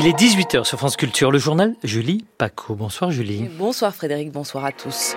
Il est 18h sur France Culture, le journal Julie Paco. Bonsoir Julie. Bonsoir Frédéric, bonsoir à tous.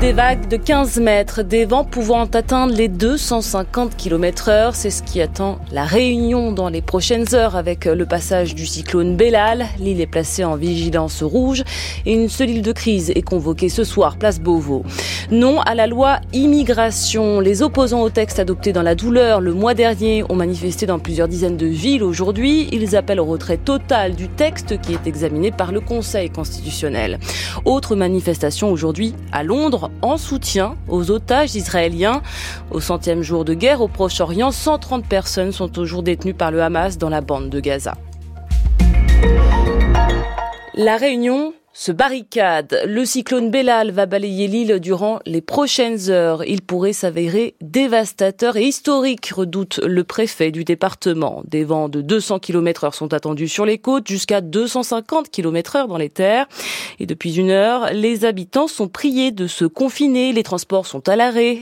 Des vagues de 15 mètres, des vents pouvant atteindre les 250 km heure, c'est ce qui attend la Réunion dans les prochaines heures avec le passage du cyclone Bellal. L'île est placée en vigilance rouge et une seule île de crise est convoquée ce soir, place Beauvau. Non à la loi immigration. Les opposants au texte adopté dans la douleur le mois dernier ont manifesté dans plusieurs dizaines de villes aujourd'hui. Ils appellent au retrait total du texte qui est examiné par le Conseil constitutionnel. Autre manifestation aujourd'hui à Londres en soutien aux otages israéliens. Au centième jour de guerre au Proche-Orient, 130 personnes sont toujours détenues par le Hamas dans la bande de Gaza. La Réunion ce barricade. Le cyclone Bellal va balayer l'île durant les prochaines heures. Il pourrait s'avérer dévastateur et historique, redoute le préfet du département. Des vents de 200 km heure sont attendus sur les côtes, jusqu'à 250 km heure dans les terres. Et depuis une heure, les habitants sont priés de se confiner. Les transports sont à l'arrêt.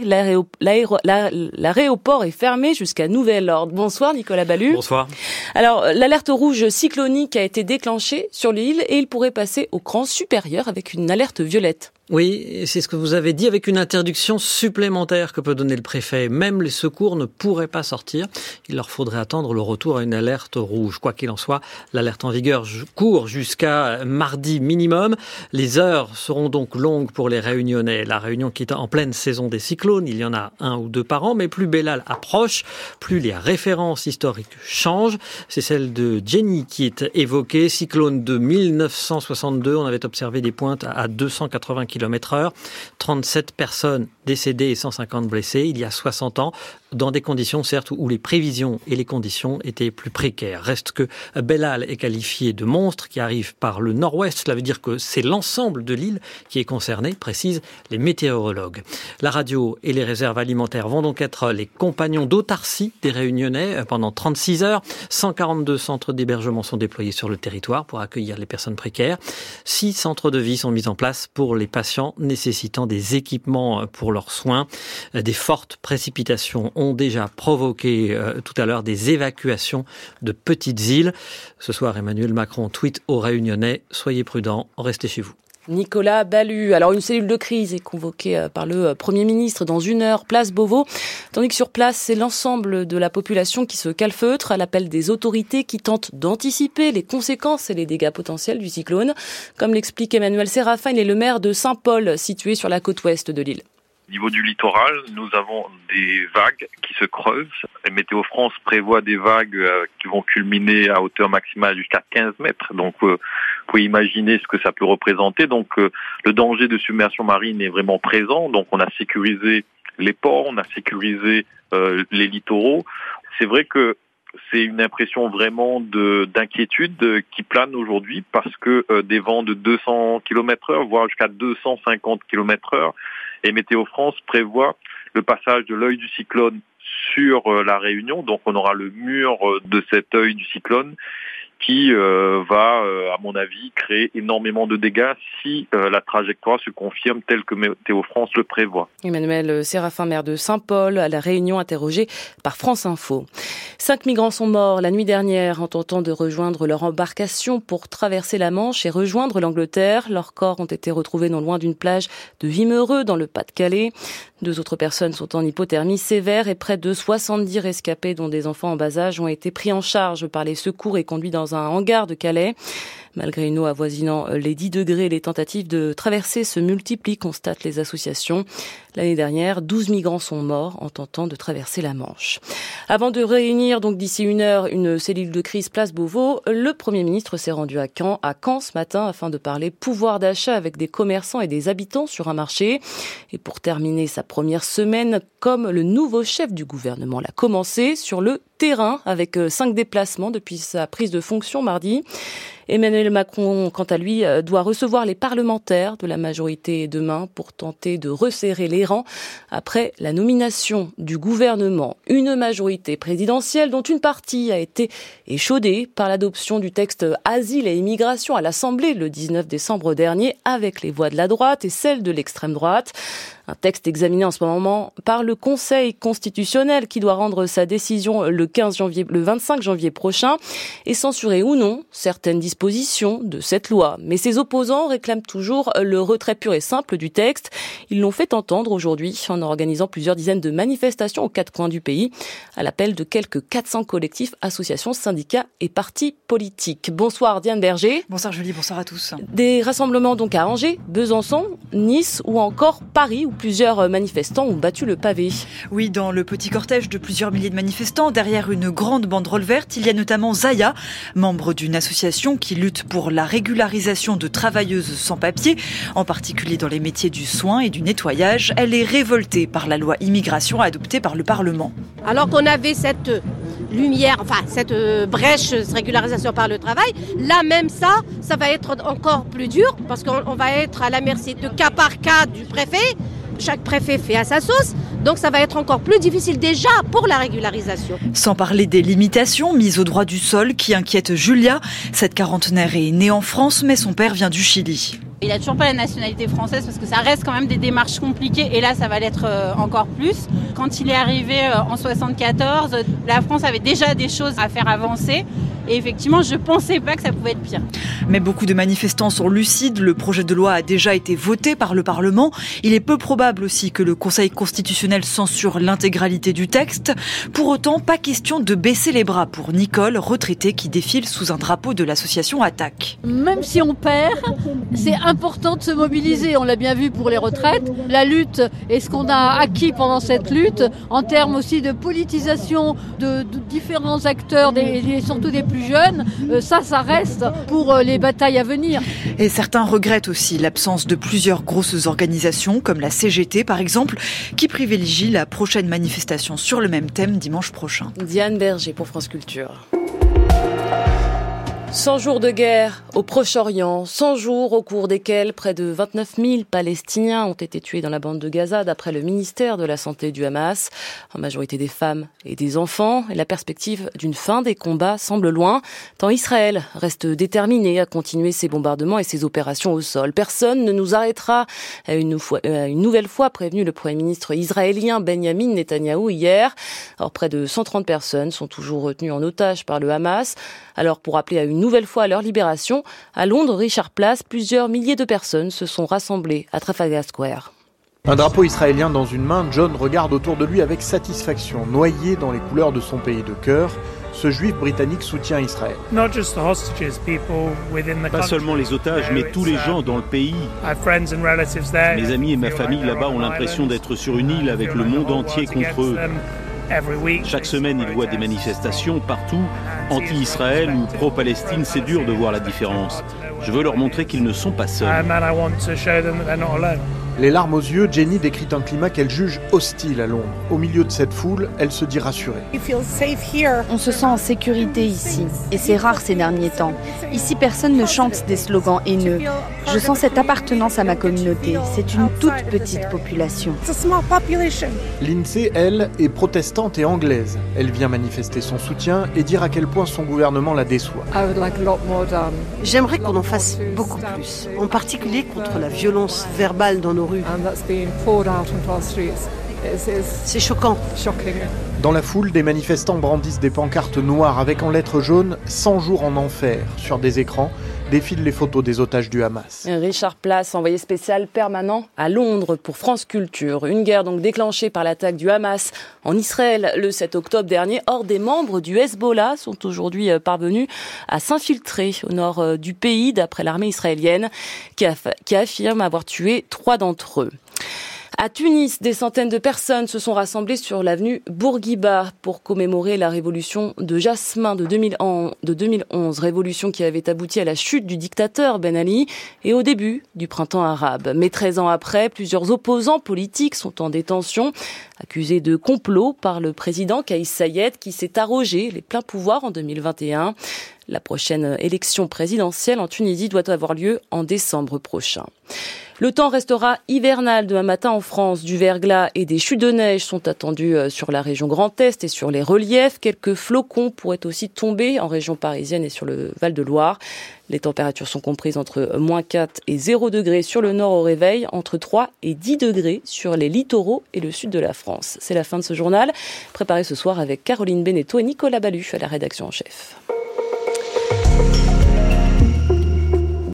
L'aéroport est fermé jusqu'à nouvel ordre. Bonsoir Nicolas Ballu. Bonsoir. Alors, l'alerte rouge cyclonique a été déclenchée sur l'île et il pourrait passer au cran supérieur avec une alerte violette. Oui, c'est ce que vous avez dit avec une interdiction supplémentaire que peut donner le préfet. Même les secours ne pourraient pas sortir. Il leur faudrait attendre le retour à une alerte rouge. Quoi qu'il en soit, l'alerte en vigueur court jusqu'à mardi minimum. Les heures seront donc longues pour les réunionnais. La réunion qui est en pleine saison des cyclones, il y en a un ou deux par an, mais plus Bellal approche, plus les références historiques changent. C'est celle de Jenny qui est évoquée. Cyclone de 1962, on avait observé des pointes à 280 km km heure, 37 personnes décédés et 150 blessés il y a 60 ans, dans des conditions certes où les prévisions et les conditions étaient plus précaires. Reste que Bellal est qualifié de monstre qui arrive par le nord-ouest. Cela veut dire que c'est l'ensemble de l'île qui est concerné, précisent les météorologues. La radio et les réserves alimentaires vont donc être les compagnons d'autarcie des Réunionnais pendant 36 heures. 142 centres d'hébergement sont déployés sur le territoire pour accueillir les personnes précaires. Six centres de vie sont mis en place pour les patients nécessitant des équipements pour leurs soins. Des fortes précipitations ont déjà provoqué euh, tout à l'heure des évacuations de petites îles. Ce soir, Emmanuel Macron tweet aux Réunionnais Soyez prudents, restez chez vous. Nicolas Ballu. Alors une cellule de crise est convoquée euh, par le euh, Premier ministre dans une heure, place Beauvau, tandis que sur place, c'est l'ensemble de la population qui se calfeutre à l'appel des autorités qui tentent d'anticiper les conséquences et les dégâts potentiels du cyclone. Comme l'explique Emmanuel Séraphin, il est le maire de Saint-Paul, situé sur la côte ouest de l'île. Au niveau du littoral, nous avons des vagues qui se creusent. Météo France prévoit des vagues euh, qui vont culminer à hauteur maximale jusqu'à 15 mètres. Donc, euh, vous pouvez imaginer ce que ça peut représenter. Donc, euh, le danger de submersion marine est vraiment présent. Donc, on a sécurisé les ports, on a sécurisé les littoraux. C'est vrai que c'est une impression vraiment d'inquiétude qui plane aujourd'hui parce que des vents de 200 km heure, voire jusqu'à 250 km heure, et Météo France prévoit le passage de l'œil du cyclone sur euh, la Réunion. Donc on aura le mur euh, de cet œil du cyclone qui euh, va, euh, à mon avis, créer énormément de dégâts si euh, la trajectoire se confirme telle que Météo France le prévoit. Emmanuel Séraphin, maire de Saint-Paul, à la Réunion interrogé par France Info. Cinq migrants sont morts la nuit dernière en tentant de rejoindre leur embarcation pour traverser la Manche et rejoindre l'Angleterre. Leurs corps ont été retrouvés non loin d'une plage de Vimereux dans le Pas-de-Calais. Deux autres personnes sont en hypothermie sévère et près de 70 rescapés dont des enfants en bas âge ont été pris en charge par les secours et conduits dans un hangar de Calais. Malgré une eau avoisinant les 10 degrés, les tentatives de traverser se multiplient, constatent les associations. L'année dernière, 12 migrants sont morts en tentant de traverser la Manche. Avant de réunir donc d'ici une heure une cellule de crise place Beauvau, le Premier ministre s'est rendu à Caen, à Caen ce matin afin de parler pouvoir d'achat avec des commerçants et des habitants sur un marché. Et pour terminer sa première semaine, comme le nouveau chef du gouvernement l'a commencé, sur le terrain avec euh, cinq déplacements depuis sa prise de fonction mardi. Emmanuel Macron, quant à lui, euh, doit recevoir les parlementaires de la majorité demain pour tenter de resserrer les rangs après la nomination du gouvernement. Une majorité présidentielle dont une partie a été échaudée par l'adoption du texte Asile et immigration à l'Assemblée le 19 décembre dernier avec les voix de la droite et celles de l'extrême droite. Un texte examiné en ce moment par le Conseil constitutionnel qui doit rendre sa décision le 15 janvier, le 25 janvier prochain et censurer ou non certaines dispositions de cette loi. Mais ses opposants réclament toujours le retrait pur et simple du texte. Ils l'ont fait entendre aujourd'hui en organisant plusieurs dizaines de manifestations aux quatre coins du pays à l'appel de quelques 400 collectifs, associations, syndicats et partis politiques. Bonsoir Diane Berger. Bonsoir Julie, bonsoir à tous. Des rassemblements donc à Angers, Besançon, Nice ou encore Paris où plusieurs manifestants ont battu le pavé. Oui, dans le petit cortège de plusieurs milliers de manifestants, derrière une grande banderole verte, il y a notamment Zaya, membre d'une association qui lutte pour la régularisation de travailleuses sans papier, en particulier dans les métiers du soin et du nettoyage. Elle est révoltée par la loi immigration adoptée par le Parlement. Alors qu'on avait cette lumière, enfin cette brèche, cette régularisation par le travail, là même ça, ça va être encore plus dur parce qu'on va être à la merci de cas par cas du préfet chaque préfet fait à sa sauce. Donc ça va être encore plus difficile déjà pour la régularisation. Sans parler des limitations mises au droit du sol qui inquiètent Julia. Cette quarantenaire est née en France mais son père vient du Chili. Il n'a toujours pas la nationalité française parce que ça reste quand même des démarches compliquées et là ça va l'être euh, encore plus. Quand il est arrivé euh, en 74, la France avait déjà des choses à faire avancer et effectivement je ne pensais pas que ça pouvait être pire. Mais beaucoup de manifestants sont lucides, le projet de loi a déjà été voté par le Parlement. Il est peu probable aussi que le Conseil constitutionnel censure l'intégralité du texte. Pour autant, pas question de baisser les bras pour Nicole, retraitée qui défile sous un drapeau de l'association Attaque. Même si on perd, c'est important de se mobiliser. On l'a bien vu pour les retraites. La lutte et ce qu'on a acquis pendant cette lutte, en termes aussi de politisation de, différents acteurs, et surtout des plus jeunes, euh, ça, ça reste pour euh, les batailles à venir. Et certains regrettent aussi l'absence de plusieurs grosses organisations, comme la CGT par exemple, qui privilégie la prochaine manifestation sur le même thème dimanche prochain. Diane Berger pour France Culture. 100 jours de guerre au Proche-Orient, 100 jours au cours desquels près de 29 000 Palestiniens ont été tués dans la bande de Gaza d'après le ministère de la Santé du Hamas, en majorité des femmes et des enfants. Et la perspective d'une fin des combats semble loin, tant Israël reste déterminé à continuer ses bombardements et ses opérations au sol. Personne ne nous arrêtera, a une, une nouvelle fois prévenu le Premier ministre israélien Benjamin Netanyahou hier. Or, près de 130 personnes sont toujours retenues en otage par le Hamas. Alors, pour appeler à une nouvelle fois à leur libération, à Londres, Richard Place, plusieurs milliers de personnes se sont rassemblées à Trafalgar Square. Un drapeau israélien dans une main, John regarde autour de lui avec satisfaction, noyé dans les couleurs de son pays de cœur. Ce juif britannique soutient Israël. Pas seulement les otages, mais tous les gens dans le pays. Mes amis et ma famille là-bas ont l'impression d'être sur une île avec le monde entier contre eux. Chaque semaine, il voit des manifestations partout, anti-Israël ou pro-Palestine. C'est dur de voir la différence. Je veux leur montrer qu'ils ne sont pas seuls. Les larmes aux yeux, Jenny décrit un climat qu'elle juge hostile à Londres. Au milieu de cette foule, elle se dit rassurée. On se sent en sécurité ici, et c'est rare ces derniers temps. Ici, personne ne chante des slogans haineux. Je sens cette appartenance à ma communauté. C'est une toute petite population. Lindsay, elle, est protestante et anglaise. Elle vient manifester son soutien et dire à quel point son gouvernement la déçoit. J'aimerais qu'on en fasse beaucoup plus, en particulier contre la violence verbale dans nos c'est choquant. Dans la foule, des manifestants brandissent des pancartes noires avec en lettres jaunes 100 jours en enfer. Sur des écrans, défilent les photos des otages du Hamas. Richard Place, envoyé spécial permanent à Londres pour France Culture. Une guerre donc déclenchée par l'attaque du Hamas en Israël le 7 octobre dernier. Or, des membres du Hezbollah sont aujourd'hui euh, parvenus à s'infiltrer au nord euh, du pays, d'après l'armée israélienne, qui, qui affirme avoir tué trois d'entre eux. À Tunis, des centaines de personnes se sont rassemblées sur l'avenue Bourguiba pour commémorer la révolution de Jasmin de 2011, révolution qui avait abouti à la chute du dictateur Ben Ali et au début du printemps arabe. Mais 13 ans après, plusieurs opposants politiques sont en détention, accusés de complot par le président Kaïs Sayed qui s'est arrogé les pleins pouvoirs en 2021. La prochaine élection présidentielle en Tunisie doit avoir lieu en décembre prochain. Le temps restera hivernal demain matin en France. Du verglas et des chutes de neige sont attendus euh, sur la région Grand Est et sur les reliefs. Quelques flocons pourraient aussi tomber en région parisienne et sur le Val-de-Loire. Les températures sont comprises entre moins 4 et 0 degrés sur le nord au réveil, entre 3 et 10 degrés sur les littoraux et le sud de la France. C'est la fin de ce journal, préparé ce soir avec Caroline Beneteau et Nicolas Baluch à la rédaction en chef.